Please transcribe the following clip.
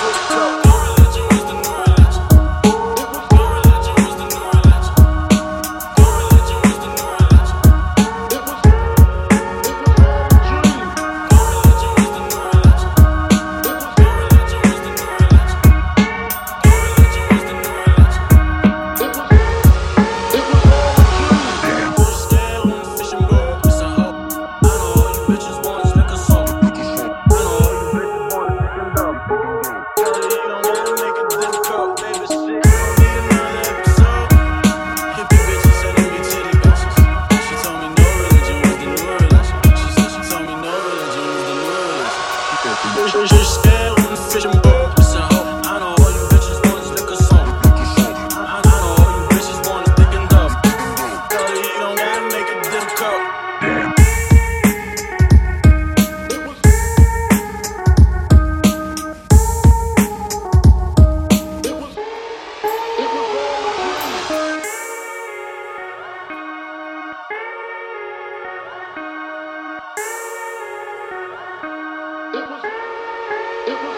Wake up. J'espère, on c'est j'aime It was